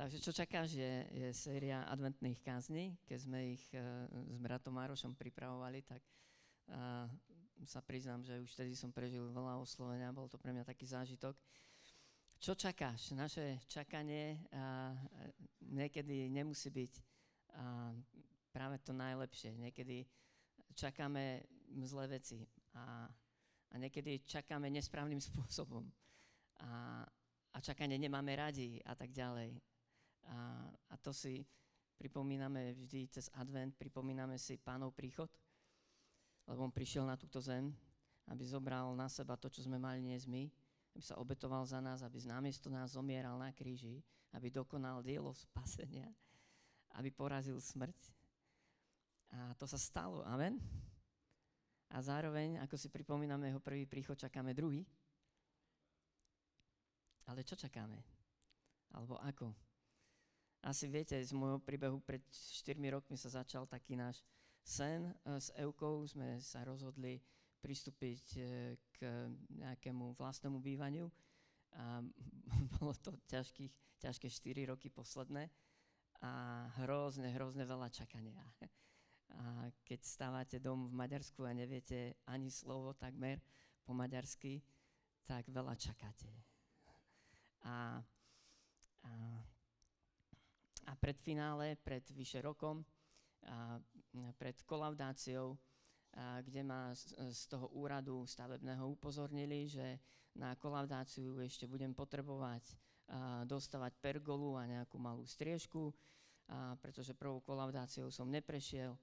Takže čo čakáš je, je séria adventných kázní. Keď sme ich uh, s bratom Márošom pripravovali, tak uh, sa priznám, že už vtedy som prežil veľa oslovenia, bol to pre mňa taký zážitok. Čo čakáš? Naše čakanie uh, niekedy nemusí byť uh, práve to najlepšie. Niekedy čakáme zlé veci a, a niekedy čakáme nesprávnym spôsobom. A, a čakanie nemáme radi a tak ďalej. A, a to si pripomíname vždy cez advent, pripomíname si pánov príchod, lebo on prišiel na túto zem, aby zobral na seba to, čo sme mali dnes my, aby sa obetoval za nás, aby namiesto nás zomieral na kríži, aby dokonal dielo spasenia, aby porazil smrť. A to sa stalo, amen? A zároveň, ako si pripomíname jeho prvý príchod, čakáme druhý. Ale čo čakáme? Alebo ako? Asi viete, z môjho príbehu pred 4 rokmi sa začal taký náš sen. E, s Eukou sme sa rozhodli pristúpiť e, k nejakému vlastnému bývaniu. A bolo to ťažkých, ťažké 4 roky posledné a hrozne, hrozne veľa čakania. A keď stávate dom v Maďarsku a neviete ani slovo takmer po maďarsky, tak veľa čakáte. A, a, a pred finále, pred vyše rokom, a pred kolaudáciou, a kde ma z, toho úradu stavebného upozornili, že na kolaudáciu ešte budem potrebovať a, dostávať pergolu a nejakú malú striežku, a, pretože prvou kolaudáciou som neprešiel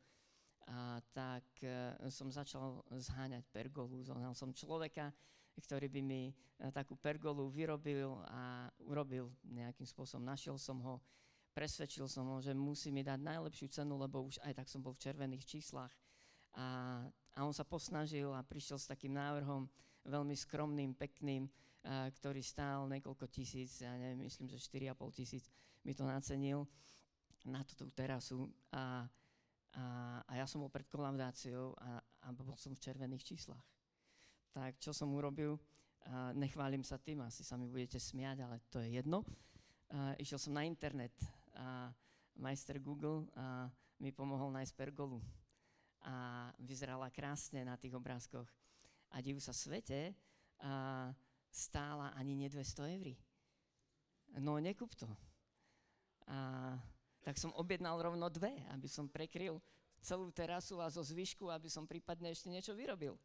a tak e, som začal zháňať pergolu. Zohnal som človeka, ktorý by mi e, takú pergolu vyrobil a urobil nejakým spôsobom. Našiel som ho, presvedčil som ho, že musí mi dať najlepšiu cenu, lebo už aj tak som bol v červených číslach. A, a on sa posnažil a prišiel s takým návrhom veľmi skromným, pekným, a, ktorý stál niekoľko tisíc, ja neviem, myslím, že 4,5 tisíc mi to nacenil na tú terasu. A, a, a ja som bol pred kolaudáciou a, a bol som v červených číslach. Tak čo som urobil? A nechválim sa tým, asi sa mi budete smiať, ale to je jedno. A išiel som na internet a majster Google a mi pomohol nájsť pergolu. A vyzerala krásne na tých obrázkoch. A divu sa svete, a stála ani nie 200 eur. No nekup to. A tak som objednal rovno dve, aby som prekryl celú terasu a zo zvyšku, aby som prípadne ešte niečo vyrobil.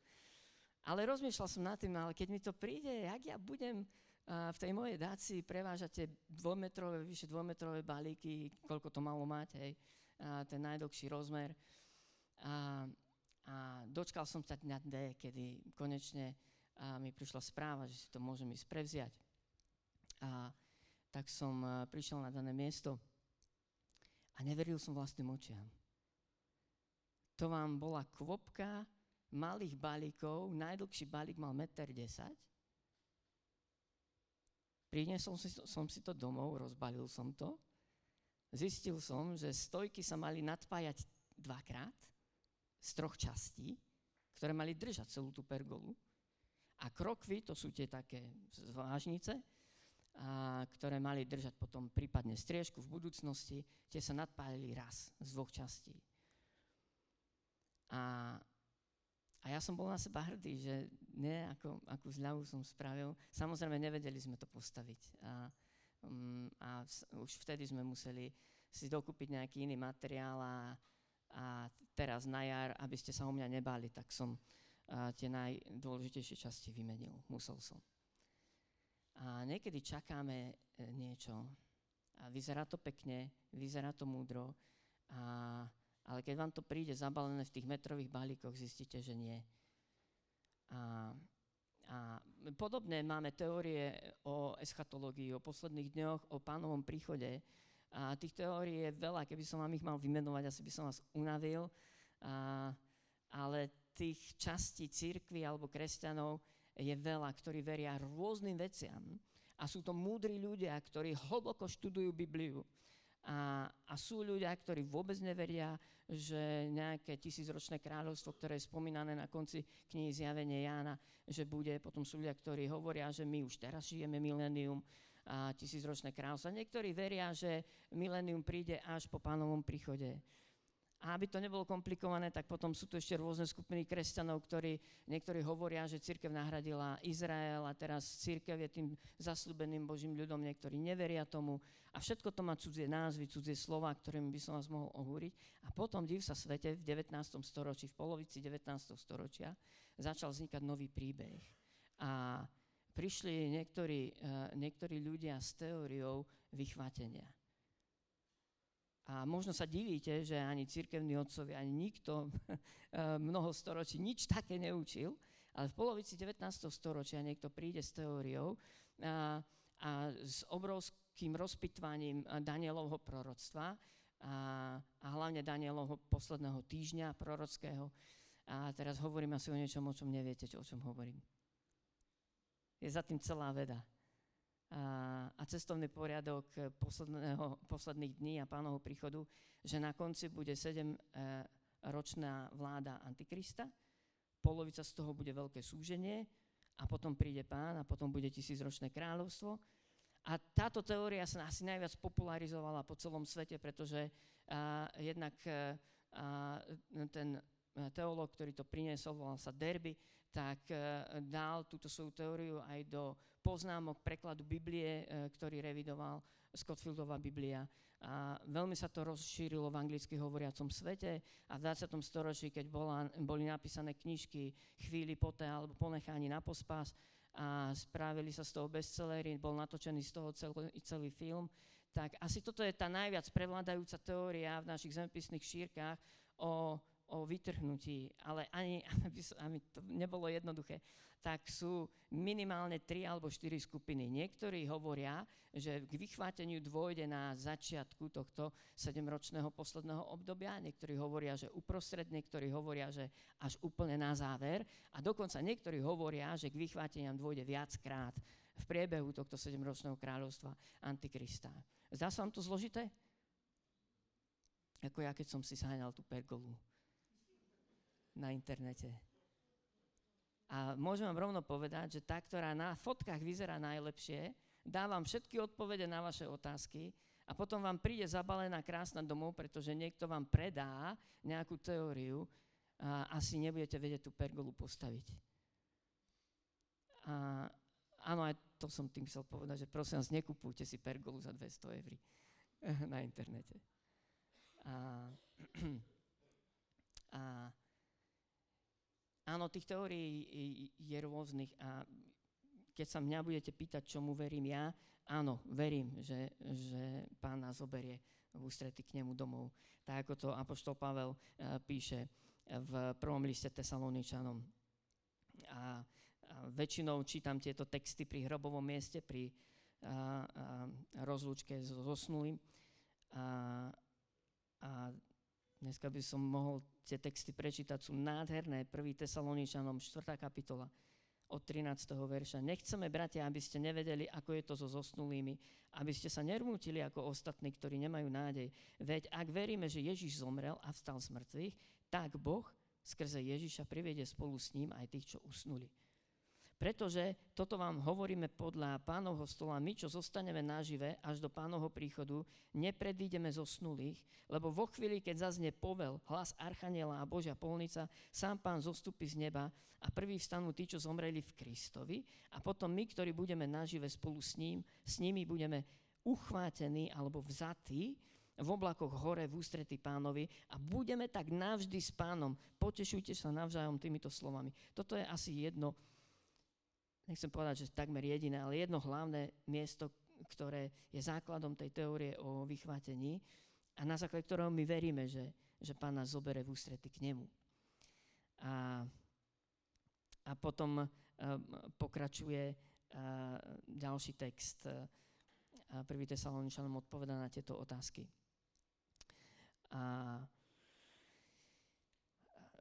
Ale rozmýšľal som nad tým, ale keď mi to príde, jak ja budem v tej mojej dáci prevážať tie dvojmetrové, vyše dvojmetrové balíky, koľko to malo mať, hej, a ten najdlhší rozmer. A, a dočkal som sa dňa D, kedy konečne a mi prišla správa, že si to môžem ísť prevziať. A tak som prišiel na dané miesto a neveril som vlastným očiam. To vám bola kvopka malých balíkov, najdlhší balík mal 1,10 m. Priniesol som si, som si to domov, rozbalil som to. Zistil som, že stojky sa mali nadpájať dvakrát z troch častí, ktoré mali držať celú tú pergolu. A krokvy, to sú tie také zvážnice, a, ktoré mali držať potom prípadne striežku v budúcnosti, tie sa nadpálili raz z dvoch častí. A, a ja som bol na seba hrdý, že nie, ako, akú zľavu som spravil. Samozrejme, nevedeli sme to postaviť. A, um, a už vtedy sme museli si dokúpiť nejaký iný materiál a, a teraz na jar, aby ste sa o mňa nebáli, tak som a, tie najdôležitejšie časti vymenil. Musel som. A niekedy čakáme e, niečo a vyzerá to pekne, vyzerá to múdro, a, ale keď vám to príde zabalené v tých metrových balíkoch, zistíte, že nie. A, a podobné máme teórie o eschatológii, o posledných dňoch, o pánovom príchode. A tých teórií je veľa, keby som vám ich mal vymenovať, asi by som vás unavil. A, ale tých častí církvy alebo kresťanov je veľa, ktorí veria rôznym veciam a sú to múdri ľudia, ktorí hlboko študujú Bibliu. A, a sú ľudia, ktorí vôbec neveria, že nejaké tisícročné kráľovstvo, ktoré je spomínané na konci knihy Zjavenie Jána, že bude. Potom sú ľudia, ktorí hovoria, že my už teraz žijeme milénium a tisícročné kráľovstvo. Niektorí veria, že milénium príde až po pánovom príchode. A aby to nebolo komplikované, tak potom sú tu ešte rôzne skupiny kresťanov, ktorí niektorí hovoria, že církev nahradila Izrael a teraz církev je tým zaslúbeným Božím ľudom, niektorí neveria tomu. A všetko to má cudzie názvy, cudzie slova, ktorými by som vás mohol ohúriť. A potom div sa svete v 19. storočí, v polovici 19. storočia, začal vznikať nový príbeh. A prišli niektorí, uh, niektorí ľudia s teóriou vychvátenia. A možno sa divíte, že ani církevní otcovia, ani nikto mnoho storočí nič také neučil, ale v polovici 19. storočia niekto príde s teóriou a, a s obrovským rozpitvaním Danielovho proroctva a, a hlavne Danielovho posledného týždňa prorockého. A teraz hovorím asi o niečom, o čom neviete, o čom hovorím. Je za tým celá veda a cestovný poriadok posledných dní a pánovho príchodu, že na konci bude 7-ročná e, vláda Antikrista, polovica z toho bude veľké súženie a potom príde pán a potom bude tisícročné kráľovstvo. A táto teória sa asi najviac popularizovala po celom svete, pretože a, jednak a, ten teológ, ktorý to priniesol, volal sa Derby, tak a, dal túto svoju teóriu aj do poznámok prekladu Biblie, e, ktorý revidoval Scottfieldová Biblia. A veľmi sa to rozšírilo v anglicky hovoriacom svete a v 20. storočí, keď bola, boli napísané knižky chvíli poté alebo ponechání na pospas a spravili sa z toho bestsellery, bol natočený z toho celý, celý film, tak asi toto je tá najviac prevládajúca teória v našich zemepisných šírkach o, o vytrhnutí, ale ani, aby, aby to nebolo jednoduché tak sú minimálne tri alebo štyri skupiny. Niektorí hovoria, že k vychváteniu dôjde na začiatku tohto sedemročného posledného obdobia, niektorí hovoria, že uprostred, niektorí hovoria, že až úplne na záver a dokonca niektorí hovoria, že k vychváteniam dôjde viackrát v priebehu tohto sedemročného kráľovstva Antikrista. Zdá sa vám to zložité? Ako ja, keď som si sáňal tú pergolu na internete. A môžem vám rovno povedať, že tá, ktorá na fotkách vyzerá najlepšie, dávam všetky odpovede na vaše otázky a potom vám príde zabalená krásna domov, pretože niekto vám predá nejakú teóriu a asi nebudete vedieť tú pergolu postaviť. A, áno, aj to som tým chcel povedať, že prosím vás, nekupujte si pergolu za 200 eur na internete. A, a Áno, tých teórií je rôznych a keď sa mňa budete pýtať, čomu verím ja, áno, verím, že, že pán nás zoberie v ústrety k nemu domov. Tak ako to Apoštol Pavel uh, píše v prvom liste Tesaloničanom. A, a väčšinou čítam tieto texty pri hrobovom mieste, pri a, a, rozlúčke so zosnulým. A, a Dneska by som mohol tie texty prečítať, sú nádherné. 1. Tesaloničanom, 4. kapitola od 13. verša. Nechceme, bratia, aby ste nevedeli, ako je to so zosnulými, aby ste sa nermútili ako ostatní, ktorí nemajú nádej. Veď ak veríme, že Ježiš zomrel a vstal z mŕtvych, tak Boh skrze Ježiša privedie spolu s ním aj tých, čo usnuli. Pretože toto vám hovoríme podľa pánovho stola, my, čo zostaneme nažive až do pánovho príchodu, nepredídeme zosnulých, lebo vo chvíli, keď zaznie povel, hlas Archaniela a Božia polnica, sám pán zostupí z neba a prvý vstanú tí, čo zomreli v Kristovi a potom my, ktorí budeme nažive spolu s ním, s nimi budeme uchvátení alebo vzatí v oblakoch hore v ústretí pánovi a budeme tak navždy s pánom. Potešujte sa navzájom týmito slovami. Toto je asi jedno nechcem povedať, že takmer jediné, ale jedno hlavné miesto, ktoré je základom tej teórie o vychvátení a na základe ktorého my veríme, že, že pán nás zobere v ústrety k nemu. A, a potom uh, pokračuje uh, ďalší text. Uh, prvý Tesaloničanom odpoveda na tieto otázky. A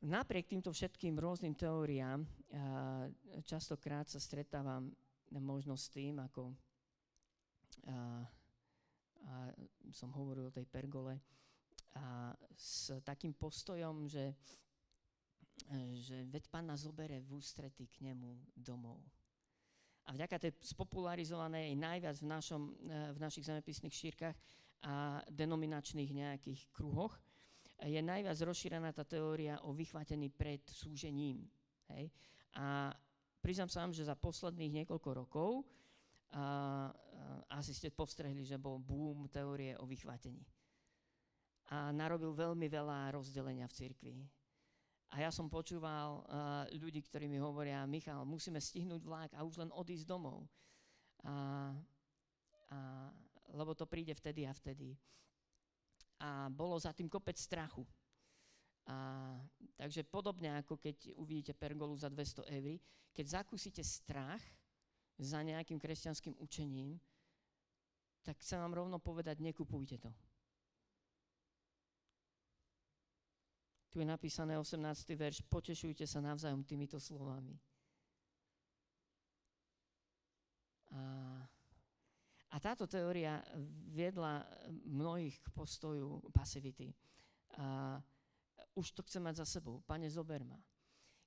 napriek týmto všetkým rôznym teóriám častokrát sa stretávam možno s tým, ako a, a som hovoril o tej pergole, a s takým postojom, že, že veď pán zobere v ústrety k nemu domov. A vďaka tej spopularizovanej najviac v, našom, v našich zemepisných šírkach a denominačných nejakých kruhoch, je najviac rozšírená tá teória o vychvátení pred súžením. Hej? A priznám sa vám, že za posledných niekoľko rokov a, a, asi ste povstrehli, že bol boom teórie o vychvátení. A narobil veľmi veľa rozdelenia v cirkvi. A ja som počúval uh, ľudí, ktorí mi hovoria, Michal, musíme stihnúť vlák a už len odísť domov. A, a, lebo to príde vtedy a vtedy a bolo za tým kopec strachu. A, takže podobne ako keď uvidíte pergolu za 200 eur, keď zakúsite strach za nejakým kresťanským učením, tak chcem vám rovno povedať, nekupujte to. Tu je napísané 18. verš, potešujte sa navzájom týmito slovami. A a táto teória viedla mnohých k postoju pasivity. A už to chcem mať za sebou. Pane, zober ma.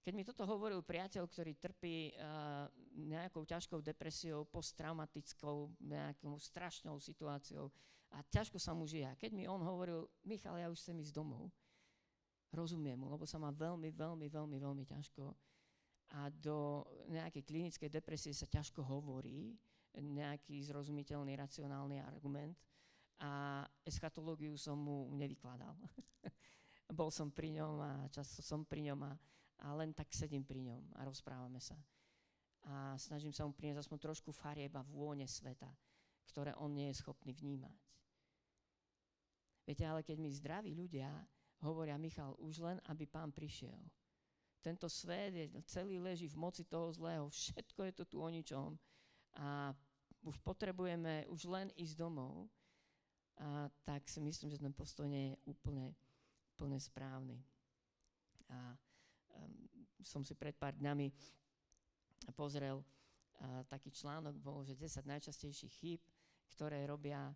Keď mi toto hovoril priateľ, ktorý trpí uh, nejakou ťažkou depresiou, posttraumatickou, nejakou strašnou situáciou a ťažko sa mu žije. Keď mi on hovoril, Michal, ja už chcem ísť domov, rozumiem mu, lebo sa má veľmi, veľmi, veľmi, veľmi ťažko a do nejakej klinickej depresie sa ťažko hovorí, nejaký zrozumiteľný, racionálny argument a eschatológiu som mu nevykladal. Bol som pri ňom a často som pri ňom a, a len tak sedím pri ňom a rozprávame sa. A snažím sa mu priniesť aspoň trošku farieb a vône sveta, ktoré on nie je schopný vnímať. Viete, ale keď mi zdraví ľudia hovoria, Michal, už len, aby pán prišiel. Tento svet je, celý leží v moci toho zlého, všetko je to tu o ničom a už potrebujeme už len ísť domov, a tak si myslím, že ten postoj nie je úplne, úplne správny. A um, som si pred pár dňami pozrel uh, taký článok, bol, že 10 najčastejších chýb, ktoré robia,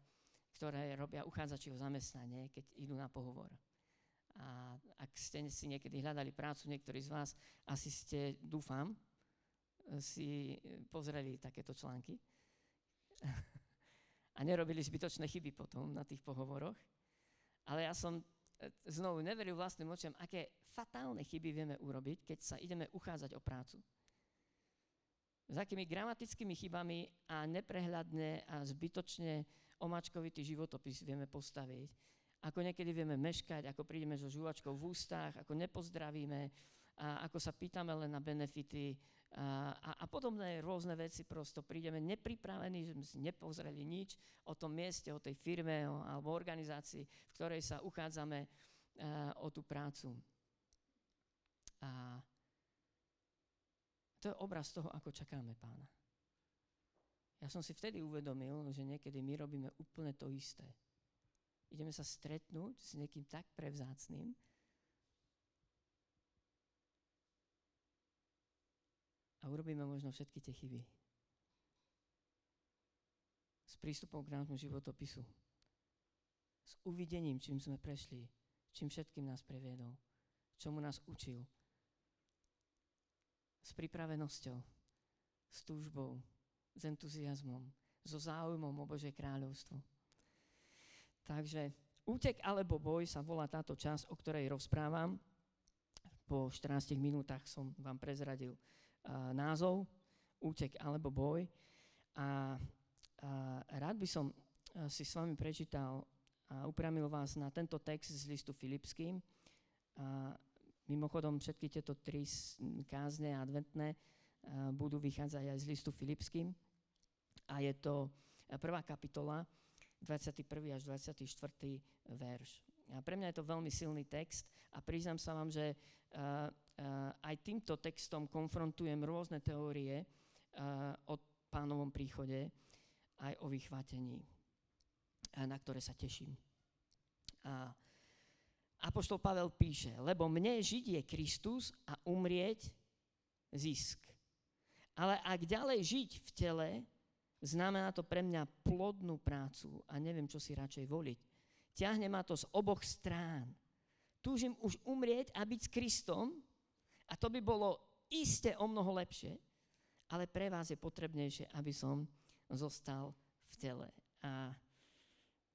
ktoré robia uchádzači o zamestnanie, keď idú na pohovor. A ak ste si niekedy hľadali prácu, niektorí z vás asi ste, dúfam, si pozreli takéto články a nerobili zbytočné chyby potom na tých pohovoroch. Ale ja som e, znovu neveril vlastným očiam, aké fatálne chyby vieme urobiť, keď sa ideme uchádzať o prácu. S akými gramatickými chybami a neprehľadne a zbytočne omačkovitý životopis vieme postaviť. Ako niekedy vieme meškať, ako prídeme so žuvačkou v ústach, ako nepozdravíme, a ako sa pýtame len na benefity, a, a, podobné rôzne veci prosto. Prídeme nepripravení, že sme si nepozreli nič o tom mieste, o tej firme o, alebo organizácii, v ktorej sa uchádzame a, o tú prácu. A to je obraz toho, ako čakáme pána. Ja som si vtedy uvedomil, že niekedy my robíme úplne to isté. Ideme sa stretnúť s niekým tak prevzácným, urobíme možno všetky tie chyby. S prístupom k nášmu životopisu. S uvidením, čím sme prešli, čím všetkým nás previedol, čomu nás učil. S pripravenosťou, s túžbou, s entuziasmom, so záujmom o Bože kráľovstvo. Takže útek alebo boj sa volá táto časť, o ktorej rozprávam. Po 14 minútach som vám prezradil názov Útek alebo boj. A, a rád by som si s vami prečítal a upriamil vás na tento text z listu Filipským. A mimochodom všetky tieto tri kázne adventné budú vychádzať aj z listu Filipským. A je to prvá kapitola, 21. až 24. verš. A pre mňa je to veľmi silný text a priznám sa vám, že uh, uh, aj týmto textom konfrontujem rôzne teórie uh, o pánovom príchode, aj o vychvátení, na ktoré sa teším. A Apoštol Pavel píše, lebo mne žiť je Kristus a umrieť zisk. Ale ak ďalej žiť v tele, znamená to pre mňa plodnú prácu a neviem, čo si radšej voliť. Ťahne ma to z oboch strán. Túžim už umrieť a byť s Kristom, a to by bolo iste o mnoho lepšie, ale pre vás je potrebnejšie, aby som zostal v tele. A,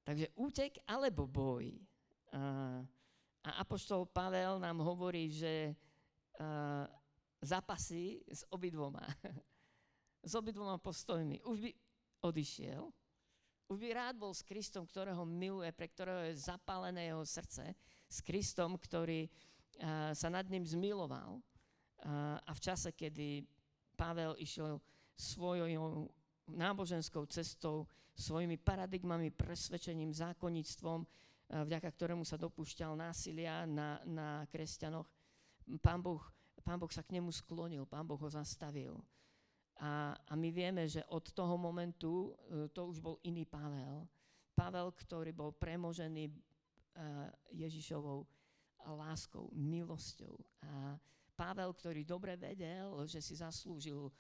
takže útek alebo boj. A, a Apoštol Pavel nám hovorí, že a, zapasí s obidvoma. s obidvoma postojmi. Už by odišiel, by rád bol s Kristom, ktorého miluje, pre ktorého je zapálené jeho srdce, s Kristom, ktorý uh, sa nad ním zmiloval. Uh, a v čase, kedy Pavel išiel svojou náboženskou cestou, svojimi paradigmami, presvedčením, zákonníctvom, uh, vďaka ktorému sa dopúšťal násilia na, na kresťanoch, pán boh, pán boh sa k nemu sklonil, pán Boh ho zastavil. A, a my vieme, že od toho momentu e, to už bol iný Pavel. Pavel, ktorý bol premožený e, Ježišovou láskou, milosťou. A Pavel, ktorý dobre vedel, že si zaslúžil e,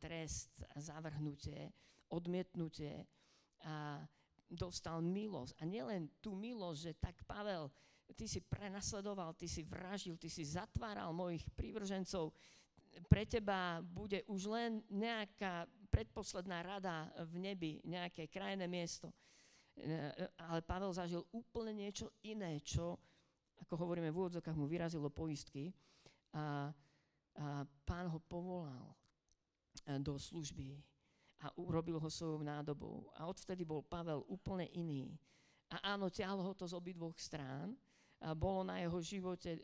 trest, zavrhnutie, odmietnutie a dostal milosť. A nielen tú milosť, že tak Pavel, ty si prenasledoval, ty si vražil, ty si zatváral mojich prívržencov, pre teba bude už len nejaká predposledná rada v nebi, nejaké krajné miesto. Ale Pavel zažil úplne niečo iné, čo, ako hovoríme v úvodzokách, mu vyrazilo poistky a, a pán ho povolal e, do služby a urobil ho svojou nádobou. A odvtedy bol Pavel úplne iný. A áno, ťahlo ho to z obidvoch strán, bolo na jeho živote e,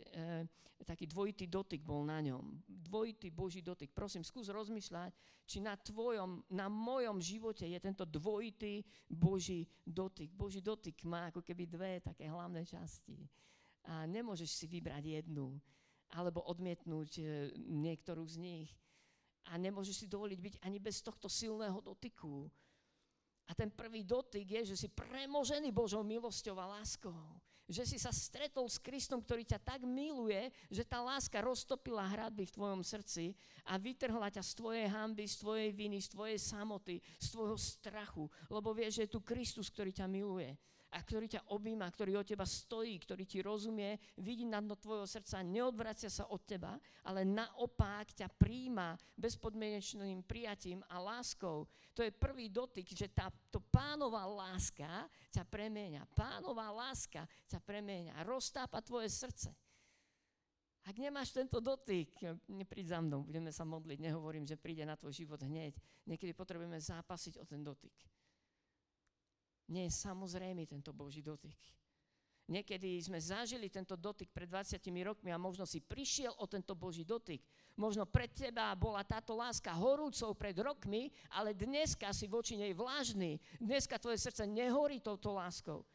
taký dvojitý dotyk bol na ňom. Dvojitý Boží dotyk. Prosím, skús rozmýšľať, či na tvojom, na mojom živote je tento dvojitý Boží dotyk. Boží dotyk má ako keby dve také hlavné časti. A nemôžeš si vybrať jednu, alebo odmietnúť e, niektorú z nich. A nemôžeš si dovoliť byť ani bez tohto silného dotyku. A ten prvý dotyk je, že si premožený Božou milosťou a láskou. Že si sa stretol s Kristom, ktorý ťa tak miluje, že tá láska roztopila hradby v tvojom srdci a vytrhla ťa z tvojej hamby, z tvojej viny, z tvojej samoty, z tvojho strachu, lebo vieš, že je tu Kristus, ktorý ťa miluje a ktorý ťa objíma, ktorý od teba stojí, ktorý ti rozumie, vidí na dno tvojho srdca, neodvracia sa od teba, ale naopak ťa príjma bezpodmienečným prijatím a láskou. To je prvý dotyk, že tá to pánová láska ťa premenia. Pánová láska ťa premenia. Roztápa tvoje srdce. Ak nemáš tento dotyk, nepríď za mnou, budeme sa modliť. Nehovorím, že príde na tvoj život hneď. Niekedy potrebujeme zápasiť o ten dotyk nie je samozrejmý tento Boží dotyk. Niekedy sme zažili tento dotyk pred 20 rokmi a možno si prišiel o tento Boží dotyk. Možno pred teba bola táto láska horúcou pred rokmi, ale dneska si voči nej vlážny. Dneska tvoje srdce nehorí touto láskou.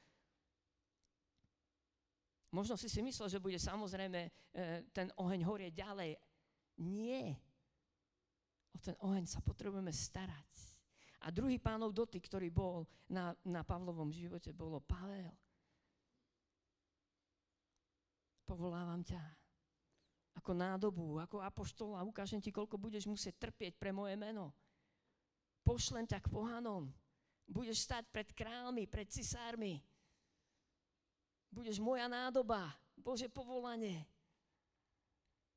Možno si si myslel, že bude samozrejme e, ten oheň horieť ďalej. Nie. O ten oheň sa potrebujeme starať. A druhý pánov dotyk, ktorý bol na, na Pavlovom živote, bolo Pavel. Povolávam ťa ako nádobu, ako apoštola. Ukážem ti, koľko budeš musieť trpieť pre moje meno. Pošlem ťa k pohanom. Budeš stať pred kráľmi, pred cisármi. Budeš moja nádoba, Bože povolanie.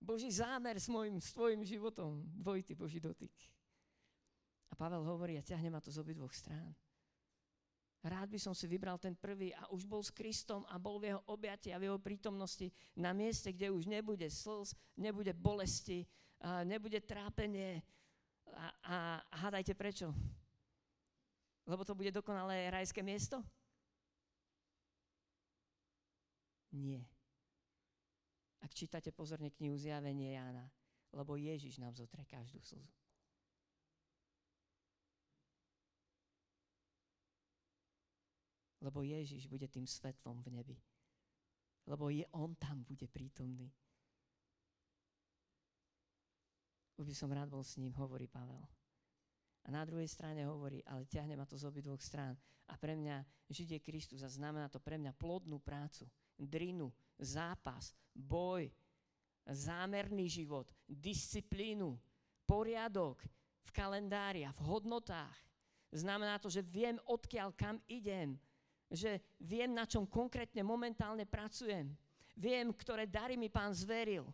Boží zámer s, môjim, s tvojim životom. Dvojitý Boží dotyk. A Pavel hovorí, a ťahne ma to z obidvoch strán. Rád by som si vybral ten prvý a už bol s Kristom a bol v jeho objati a v jeho prítomnosti na mieste, kde už nebude slz, nebude bolesti, nebude trápenie. A, a, a hádajte prečo? Lebo to bude dokonalé rajské miesto? Nie. Ak čítate pozorne knihu Zjavenie Jána, lebo Ježiš nám zotre každú slzu. Lebo Ježiš bude tým svetlom v nebi. Lebo je, on tam bude prítomný. Už by som rád bol s ním, hovorí Pavel. A na druhej strane hovorí, ale ťahne ma to z dvoch strán. A pre mňa žiť je Kristus a znamená to pre mňa plodnú prácu, drinu, zápas, boj, zámerný život, disciplínu, poriadok v kalendári a v hodnotách. Znamená to, že viem, odkiaľ kam idem že viem, na čom konkrétne momentálne pracujem. Viem, ktoré dary mi pán zveril.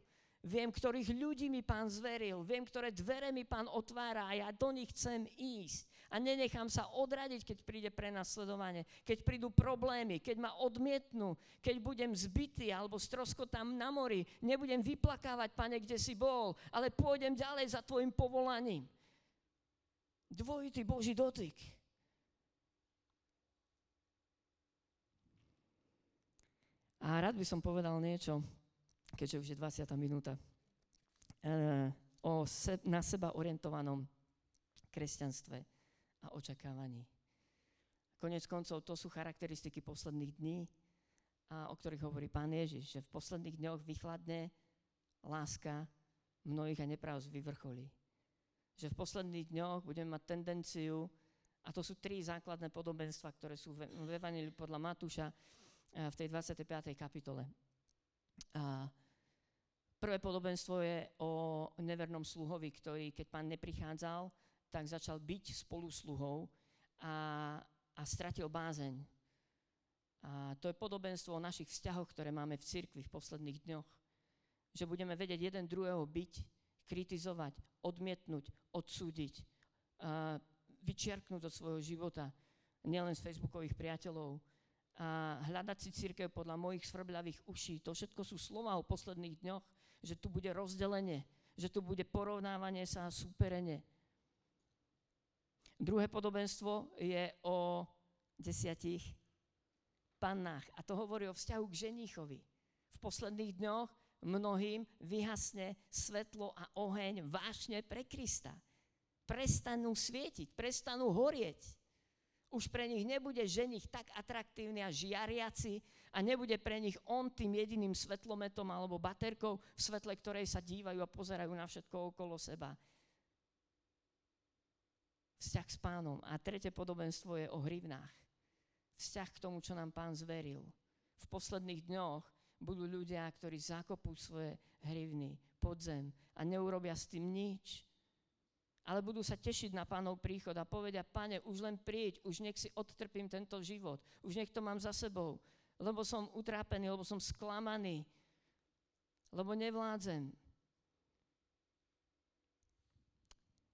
Viem, ktorých ľudí mi pán zveril. Viem, ktoré dvere mi pán otvára a ja do nich chcem ísť. A nenechám sa odradiť, keď príde prenasledovanie, keď prídu problémy, keď ma odmietnú, keď budem zbytý alebo stroskotám na mori. Nebudem vyplakávať, pane, kde si bol, ale pôjdem ďalej za tvojim povolaním. Dvojitý Boží dotyk. A rád by som povedal niečo keďže už je 20. minúta, e, o se, na seba orientovanom kresťanstve a očakávaní. Konec koncov to sú charakteristiky posledných dní, a o ktorých hovorí pán Ježiš, že v posledných dňoch vychladne láska mnohých a nepravz vyvrcholí. Že v posledných dňoch budeme mať tendenciu, a to sú tri základné podobenstva, ktoré sú v Evangelii podľa Matúša v tej 25. kapitole. A Prvé podobenstvo je o nevernom sluhovi, ktorý, keď pán neprichádzal, tak začal byť spolu sluhou a, a stratil bázeň. A to je podobenstvo o našich vzťahoch, ktoré máme v cirkvi v posledných dňoch. Že budeme vedieť jeden druhého byť, kritizovať, odmietnúť, odsúdiť, a vyčiarknúť od svojho života, nielen z facebookových priateľov, a hľadať si církev podľa mojich svrbľavých uší. To všetko sú slova o posledných dňoch, že tu bude rozdelenie, že tu bude porovnávanie sa a súperenie. Druhé podobenstvo je o desiatich pannách. A to hovorí o vzťahu k ženíchovi. V posledných dňoch mnohým vyhasne svetlo a oheň vášne pre Krista. Prestanú svietiť, prestanú horieť. Už pre nich nebude ženich tak atraktívny a žiariaci, a nebude pre nich on tým jediným svetlometom alebo baterkou, v svetle ktorej sa dívajú a pozerajú na všetko okolo seba. Vzťah s pánom. A tretie podobenstvo je o hrivnách. Vzťah k tomu, čo nám pán zveril. V posledných dňoch budú ľudia, ktorí zakopú svoje hrivny pod zem a neurobia s tým nič. Ale budú sa tešiť na pánov príchod a povedia, pane, už len príď, už nech si odtrpím tento život, už nech to mám za sebou lebo som utrápený, lebo som sklamaný, lebo nevládzem.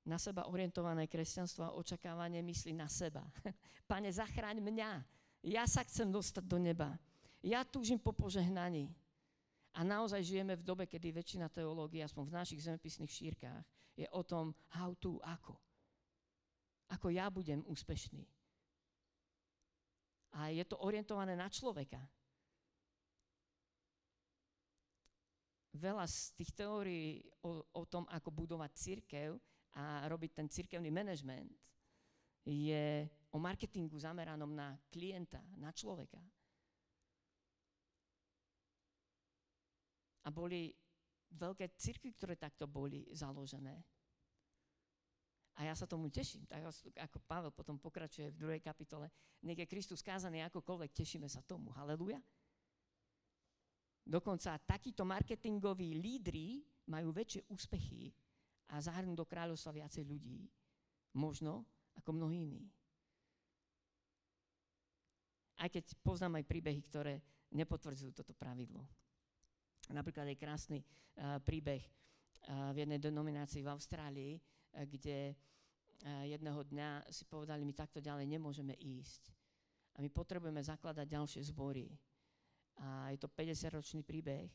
Na seba orientované kresťanstvo a očakávanie myslí na seba. Pane, zachráň mňa. Ja sa chcem dostať do neba. Ja túžim po požehnaní. A naozaj žijeme v dobe, kedy väčšina teológie, aspoň v našich zemepisných šírkach, je o tom how to, ako. Ako ja budem úspešný a je to orientované na človeka. Veľa z tých teórií o, o tom, ako budovať církev a robiť ten církevný manažment, je o marketingu zameranom na klienta, na človeka. A boli veľké církvy, ktoré takto boli založené. A ja sa tomu teším, tak ako Pavel potom pokračuje v druhej kapitole. Nech je Kristus kázaný akokoľvek, tešíme sa tomu. Haleluja. Dokonca takíto marketingoví lídry majú väčšie úspechy a zahrnú do kráľovstva viacej ľudí, možno ako mnohí iní. Aj keď poznám aj príbehy, ktoré nepotvrdzujú toto pravidlo. Napríklad je krásny uh, príbeh uh, v jednej denominácii v Austrálii, kde jedného dňa si povedali, my takto ďalej nemôžeme ísť. A my potrebujeme zakladať ďalšie zbory. A je to 50-ročný príbeh,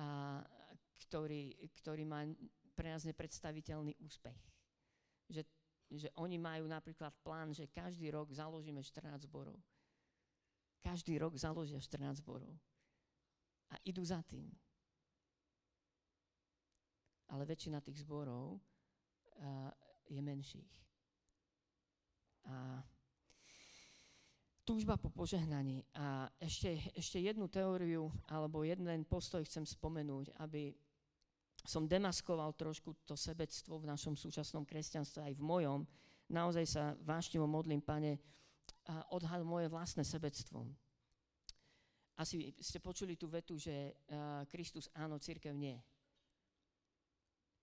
a, ktorý, ktorý má pre nás nepredstaviteľný úspech. Že, že oni majú napríklad plán, že každý rok založíme 14 zborov. Každý rok založia 14 zborov. A idú za tým. Ale väčšina tých zborov je menších. A túžba po požehnaní. A ešte, ešte jednu teóriu alebo jeden postoj chcem spomenúť, aby som demaskoval trošku to sebectvo v našom súčasnom kresťanstve aj v mojom. Naozaj sa vášnivo modlím, pane, odhal moje vlastné sebectvo. Asi ste počuli tú vetu, že Kristus áno, církev nie.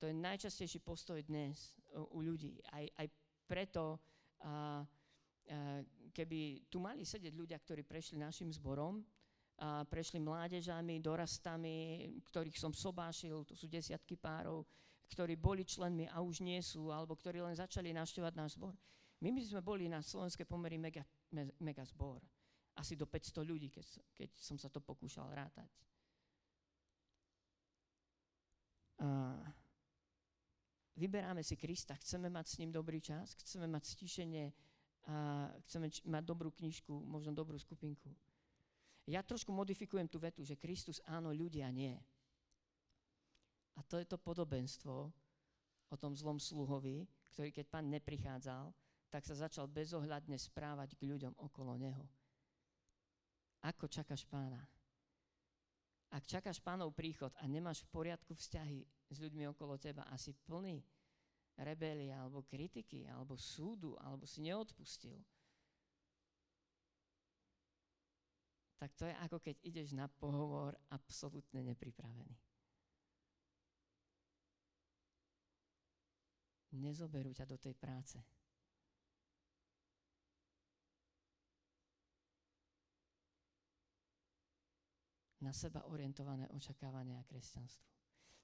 To je najčastejší postoj dnes u ľudí. Aj, aj preto, a, a, keby tu mali sedieť ľudia, ktorí prešli našim zborom, a prešli mládežami, dorastami, ktorých som sobášil, to sú desiatky párov, ktorí boli členmi a už nie sú, alebo ktorí len začali navštevovať náš zbor. My by sme boli na slovenské pomery mega, mega zbor. Asi do 500 ľudí, keď, keď som sa to pokúšal rátať. A vyberáme si Krista, chceme mať s ním dobrý čas, chceme mať stíšenie, a chceme mať dobrú knižku, možno dobrú skupinku. Ja trošku modifikujem tú vetu, že Kristus áno, ľudia nie. A to je to podobenstvo o tom zlom sluhovi, ktorý keď pán neprichádzal, tak sa začal bezohľadne správať k ľuďom okolo neho. Ako čakáš pána? Ak čakáš pánov príchod a nemáš v poriadku vzťahy s ľuďmi okolo teba, asi plný rebelie alebo kritiky, alebo súdu, alebo si neodpustil, tak to je ako keď ideš na pohovor absolútne nepripravený. Nezoberú ťa do tej práce. Na seba orientované očakávania a kresťanstvo.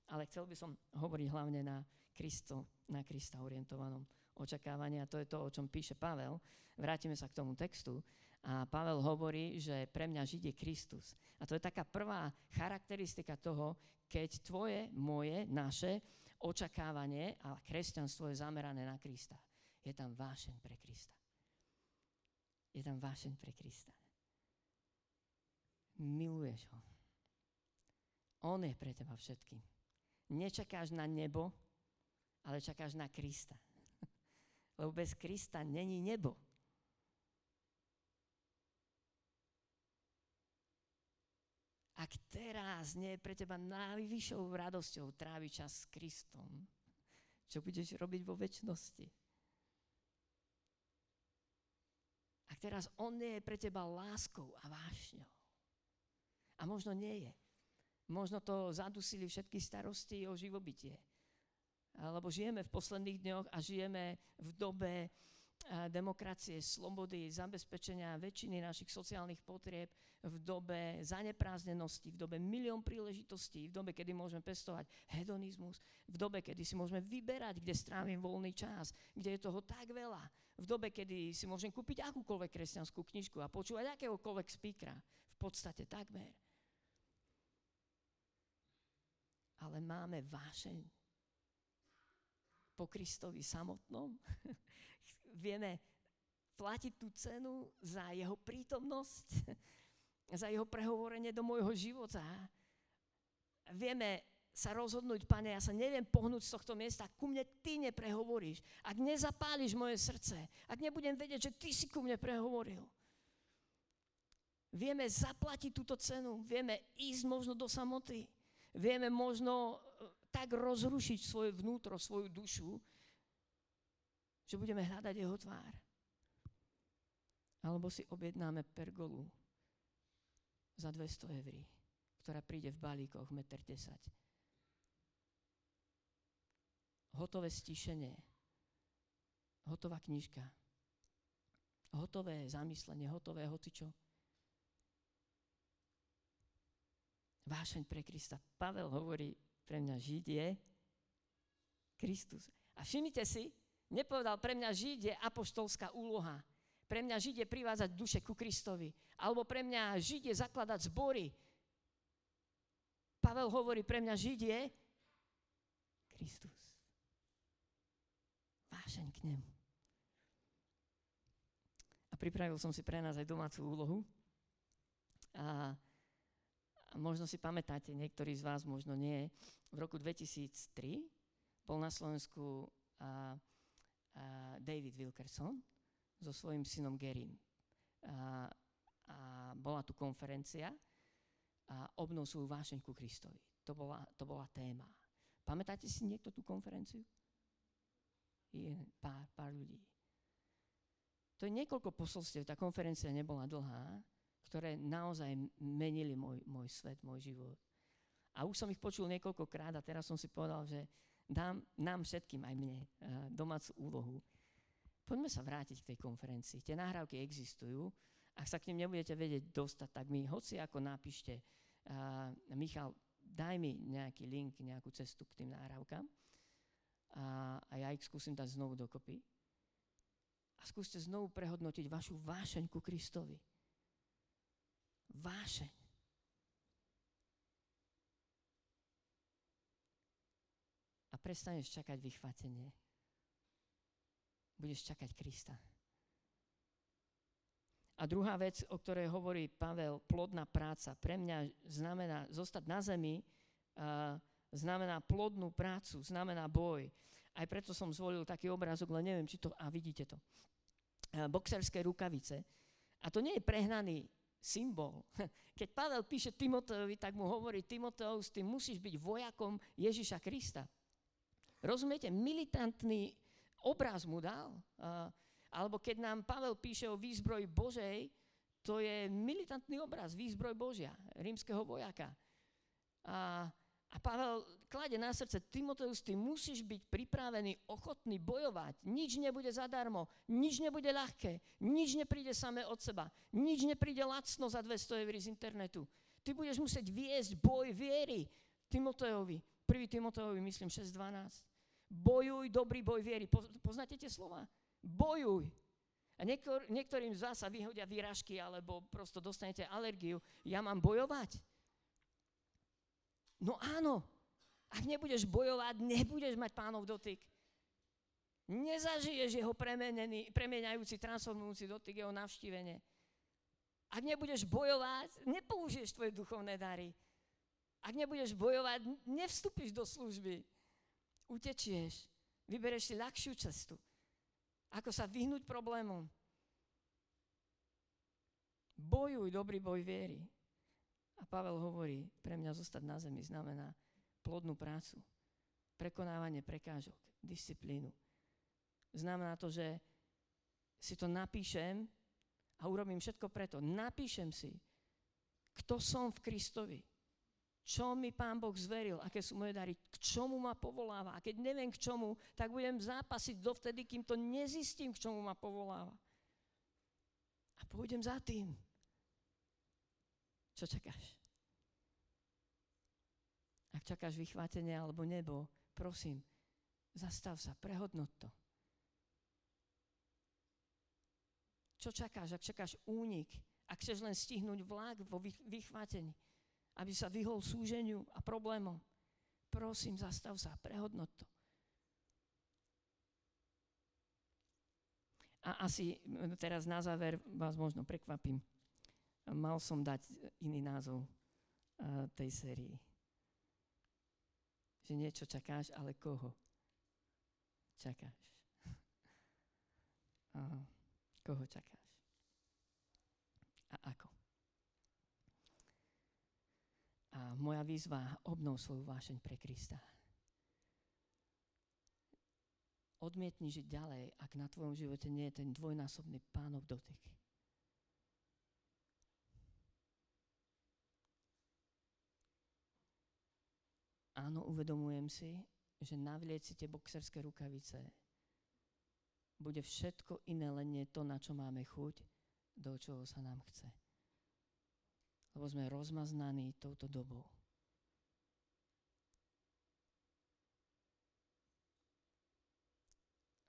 Ale chcel by som hovoriť hlavne na, Kristo, na Krista orientovanom očakávaní a to je to, o čom píše Pavel. Vrátime sa k tomu textu. A Pavel hovorí, že pre mňa Žid je Kristus. A to je taká prvá charakteristika toho, keď tvoje, moje, naše očakávanie a kresťanstvo je zamerané na Krista. Je tam vášeň pre Krista. Je tam vášeň pre Krista. Miluješ ho. On je pre teba všetkým. Nečakáš na nebo, ale čakáš na Krista. Lebo bez Krista není nebo. ak teraz nie je pre teba najvyššou radosťou tráviť čas s Kristom, čo budeš robiť vo väčšnosti? Ak teraz On nie je pre teba láskou a vášňou, možno nie je, možno to zadusili všetky starosti o živobytie, alebo žijeme v posledných dňoch a žijeme v dobe demokracie, slobody, zabezpečenia väčšiny našich sociálnych potrieb v dobe zanepráznenosti, v dobe milión príležitostí, v dobe, kedy môžeme pestovať hedonizmus, v dobe, kedy si môžeme vyberať, kde strávim voľný čas, kde je toho tak veľa, v dobe, kedy si môžem kúpiť akúkoľvek kresťanskú knižku a počúvať akéhokoľvek speakera, v podstate takmer. Ale máme vášeň po Kristovi samotnom, vieme platiť tú cenu za jeho prítomnosť, za jeho prehovorenie do môjho života. Vieme sa rozhodnúť, pane, ja sa neviem pohnúť z tohto miesta, ku mne ty neprehovoríš, ak nezapáliš moje srdce, ak nebudem vedieť, že ty si ku mne prehovoril. Vieme zaplatiť túto cenu, vieme ísť možno do samoty, vieme možno eh, tak rozrušiť svoje vnútro, svoju dušu, že budeme hľadať jeho tvár. Alebo si objednáme pergolu za 200 eur, ktorá príde v balíkoch 1,10 m. Hotové stíšenie, hotová knižka, hotové zamyslenie, hotové hocičo. Vášeň pre Krista. Pavel hovorí, pre mňa Žid je Kristus. A všimnite si, Nepovedal, pre mňa žiť je apoštolská úloha. Pre mňa žiť je privázať duše ku Kristovi. Alebo pre mňa žiť je zakladať zbory. Pavel hovorí, pre mňa žiť je Kristus. Vášeň k nemu. A pripravil som si pre nás aj domácu úlohu. A možno si pamätáte, niektorí z vás možno nie, v roku 2003 bol na Slovensku a, David Wilkerson so svojím synom Gerim. A, a bola tu konferencia a obnov svoju vášeň ku Kristovi. To bola, to bola téma. Pamätáte si niekto tú konferenciu? Je pár, pár ľudí. To je niekoľko posolstiev, tá konferencia nebola dlhá, ktoré naozaj menili môj, môj svet, môj život. A už som ich počul niekoľkokrát a teraz som si povedal, že dám nám všetkým, aj mne, eh, domácu úlohu. Poďme sa vrátiť k tej konferencii. Tie nahrávky existujú Ak sa k ním nebudete vedieť dostať, tak mi hoci ako napíšte, uh, Michal, daj mi nejaký link, nejakú cestu k tým náhrávkam a, a ja ich skúsim dať znovu dokopy. A skúste znovu prehodnotiť vašu vášeň ku Kristovi. Vášeň. A prestaneš čakať vychvatenie. Budeš čakať Krista. A druhá vec, o ktorej hovorí Pavel, plodná práca, pre mňa znamená zostať na zemi, uh, znamená plodnú prácu, znamená boj. Aj preto som zvolil taký obrázok, len neviem, či to... A vidíte to. Uh, boxerské rukavice. A to nie je prehnaný symbol. Keď Pavel píše Timoteovi, tak mu hovorí, Timoteus, ty musíš byť vojakom Ježiša Krista. Rozumiete? Militantný obraz mu dal. Alebo keď nám Pavel píše o výzbroji Božej, to je militantný obraz, výzbroj Božia, rímskeho vojaka. A, a Pavel klade na srdce, Timoteus, ty musíš byť pripravený, ochotný bojovať. Nič nebude zadarmo, nič nebude ľahké, nič nepríde samé od seba, nič nepríde lacno za 200 eur z internetu. Ty budeš musieť viesť boj viery Timoteovi. 1. Timoteovi, myslím, 6.12. Bojuj dobrý boj viery. Poznáte tie slova? bojuj. A niektor, niektorým z vás sa vyhodia výražky alebo prosto dostanete alergiu. Ja mám bojovať? No áno. Ak nebudeš bojovať, nebudeš mať pánov dotyk. Nezažiješ jeho premeniajúci, transformujúci dotyk, jeho navštívenie. Ak nebudeš bojovať, nepoužiješ tvoje duchovné dary. Ak nebudeš bojovať, nevstúpiš do služby. Utečieš. Vybereš si ľahšiu cestu. Ako sa vyhnúť problémom. Bojuj dobrý boj viery. A Pavel hovorí, pre mňa zostať na zemi znamená plodnú prácu, prekonávanie prekážok, disciplínu. Znamená to, že si to napíšem a urobím všetko preto. Napíšem si, kto som v Kristovi čo mi Pán Boh zveril, aké sú moje dary, k čomu ma povoláva. A keď neviem k čomu, tak budem zápasiť dovtedy, kým to nezistím, k čomu ma povoláva. A pôjdem za tým. Čo čakáš? Ak čakáš vychvátenie alebo nebo, prosím, zastav sa, prehodnot to. Čo čakáš, ak čakáš únik, ak chceš len stihnúť vlak vo vychvátení, aby sa vyhol súženiu a problémom. Prosím, zastav sa, prehodnot to. A asi teraz na záver vás možno prekvapím. Mal som dať iný názov uh, tej sérii. Že niečo čakáš, ale koho čakáš? uh, koho čakáš? A ako? A moja výzva, obnov svoju vášeň pre Krista. Odmietni žiť ďalej, ak na tvojom živote nie je ten dvojnásobný pánov dotyk. Áno, uvedomujem si, že navlieť si tie boxerské rukavice bude všetko iné, len nie to, na čo máme chuť, do čoho sa nám chce lebo sme rozmaznaní touto dobou.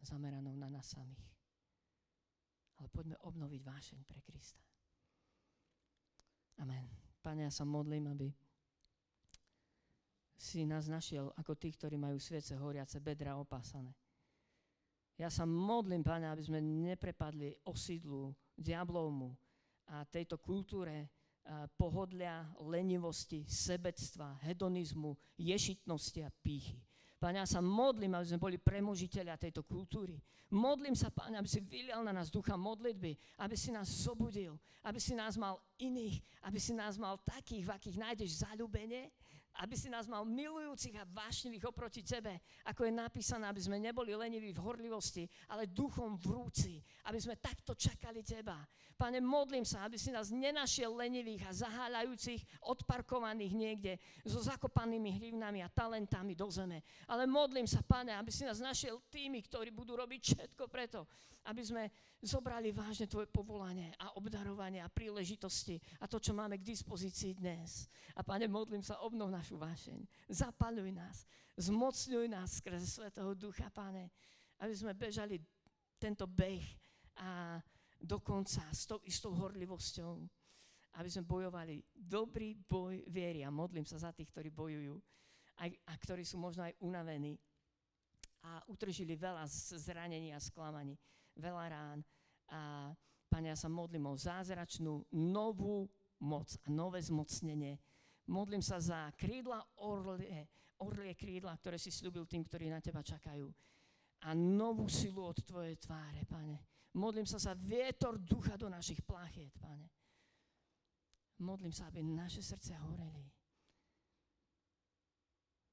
Zameranou na nás samých. Ale poďme obnoviť vášeň pre Krista. Amen. Pane, ja sa modlím, aby si nás našiel ako tých, ktorí majú sviece horiace, bedra opásané. Ja sa modlím, Pane, aby sme neprepadli osídlu, diablovmu a tejto kultúre pohodlia, lenivosti, sebectva, hedonizmu, ješitnosti a pýchy. Pane, ja sa modlím, aby sme boli premožiteľia tejto kultúry. Modlím sa, Pane, aby si vylial na nás ducha modlitby, aby si nás zobudil, aby si nás mal iných, aby si nás mal takých, v akých nájdeš zalúbenie, aby si nás mal milujúcich a vášnivých oproti tebe, ako je napísané, aby sme neboli leniví v horlivosti, ale duchom vrúci, aby sme takto čakali teba. Pane, modlím sa, aby si nás nenašiel lenivých a zaháľajúcich, odparkovaných niekde so zakopanými hrivnami a talentami do zeme. Ale modlím sa, pane, aby si nás našiel tými, ktorí budú robiť všetko preto, aby sme zobrali vážne Tvoje povolanie a obdarovanie a príležitosti a to, čo máme k dispozícii dnes. A Pane, modlím sa, obnov našu vášeň. Zapaluj nás, zmocňuj nás skrze Svetého Ducha, Pane, aby sme bežali tento beh a dokonca s tou istou horlivosťou, aby sme bojovali dobrý boj viery a modlím sa za tých, ktorí bojujú aj, a ktorí sú možno aj unavení a utržili veľa zranení a sklamaní, veľa rán. A Pane, ja sa modlím o zázračnú novú moc a nové zmocnenie. Modlím sa za krídla orlie, orlie krídla, ktoré si slúbil tým, ktorí na Teba čakajú. A novú silu od Tvojej tváre, Pane. Modlím sa za vietor ducha do našich plachiet, Pane. Modlím sa, aby naše srdce horeli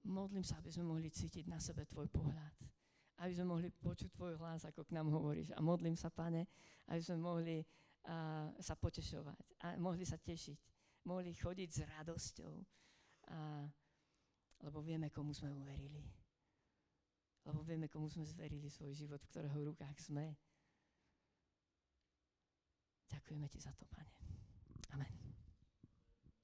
modlím sa, aby sme mohli cítiť na sebe Tvoj pohľad. Aby sme mohli počuť Tvoj hlas, ako k nám hovoríš. A modlím sa, Pane, aby sme mohli uh, sa potešovať a mohli sa tešiť. Mohli chodiť s radosťou. A, lebo vieme, komu sme uverili. Lebo vieme, komu sme zverili svoj život, v ktorého rukách sme. Ďakujeme Ti za to, Pane. Amen.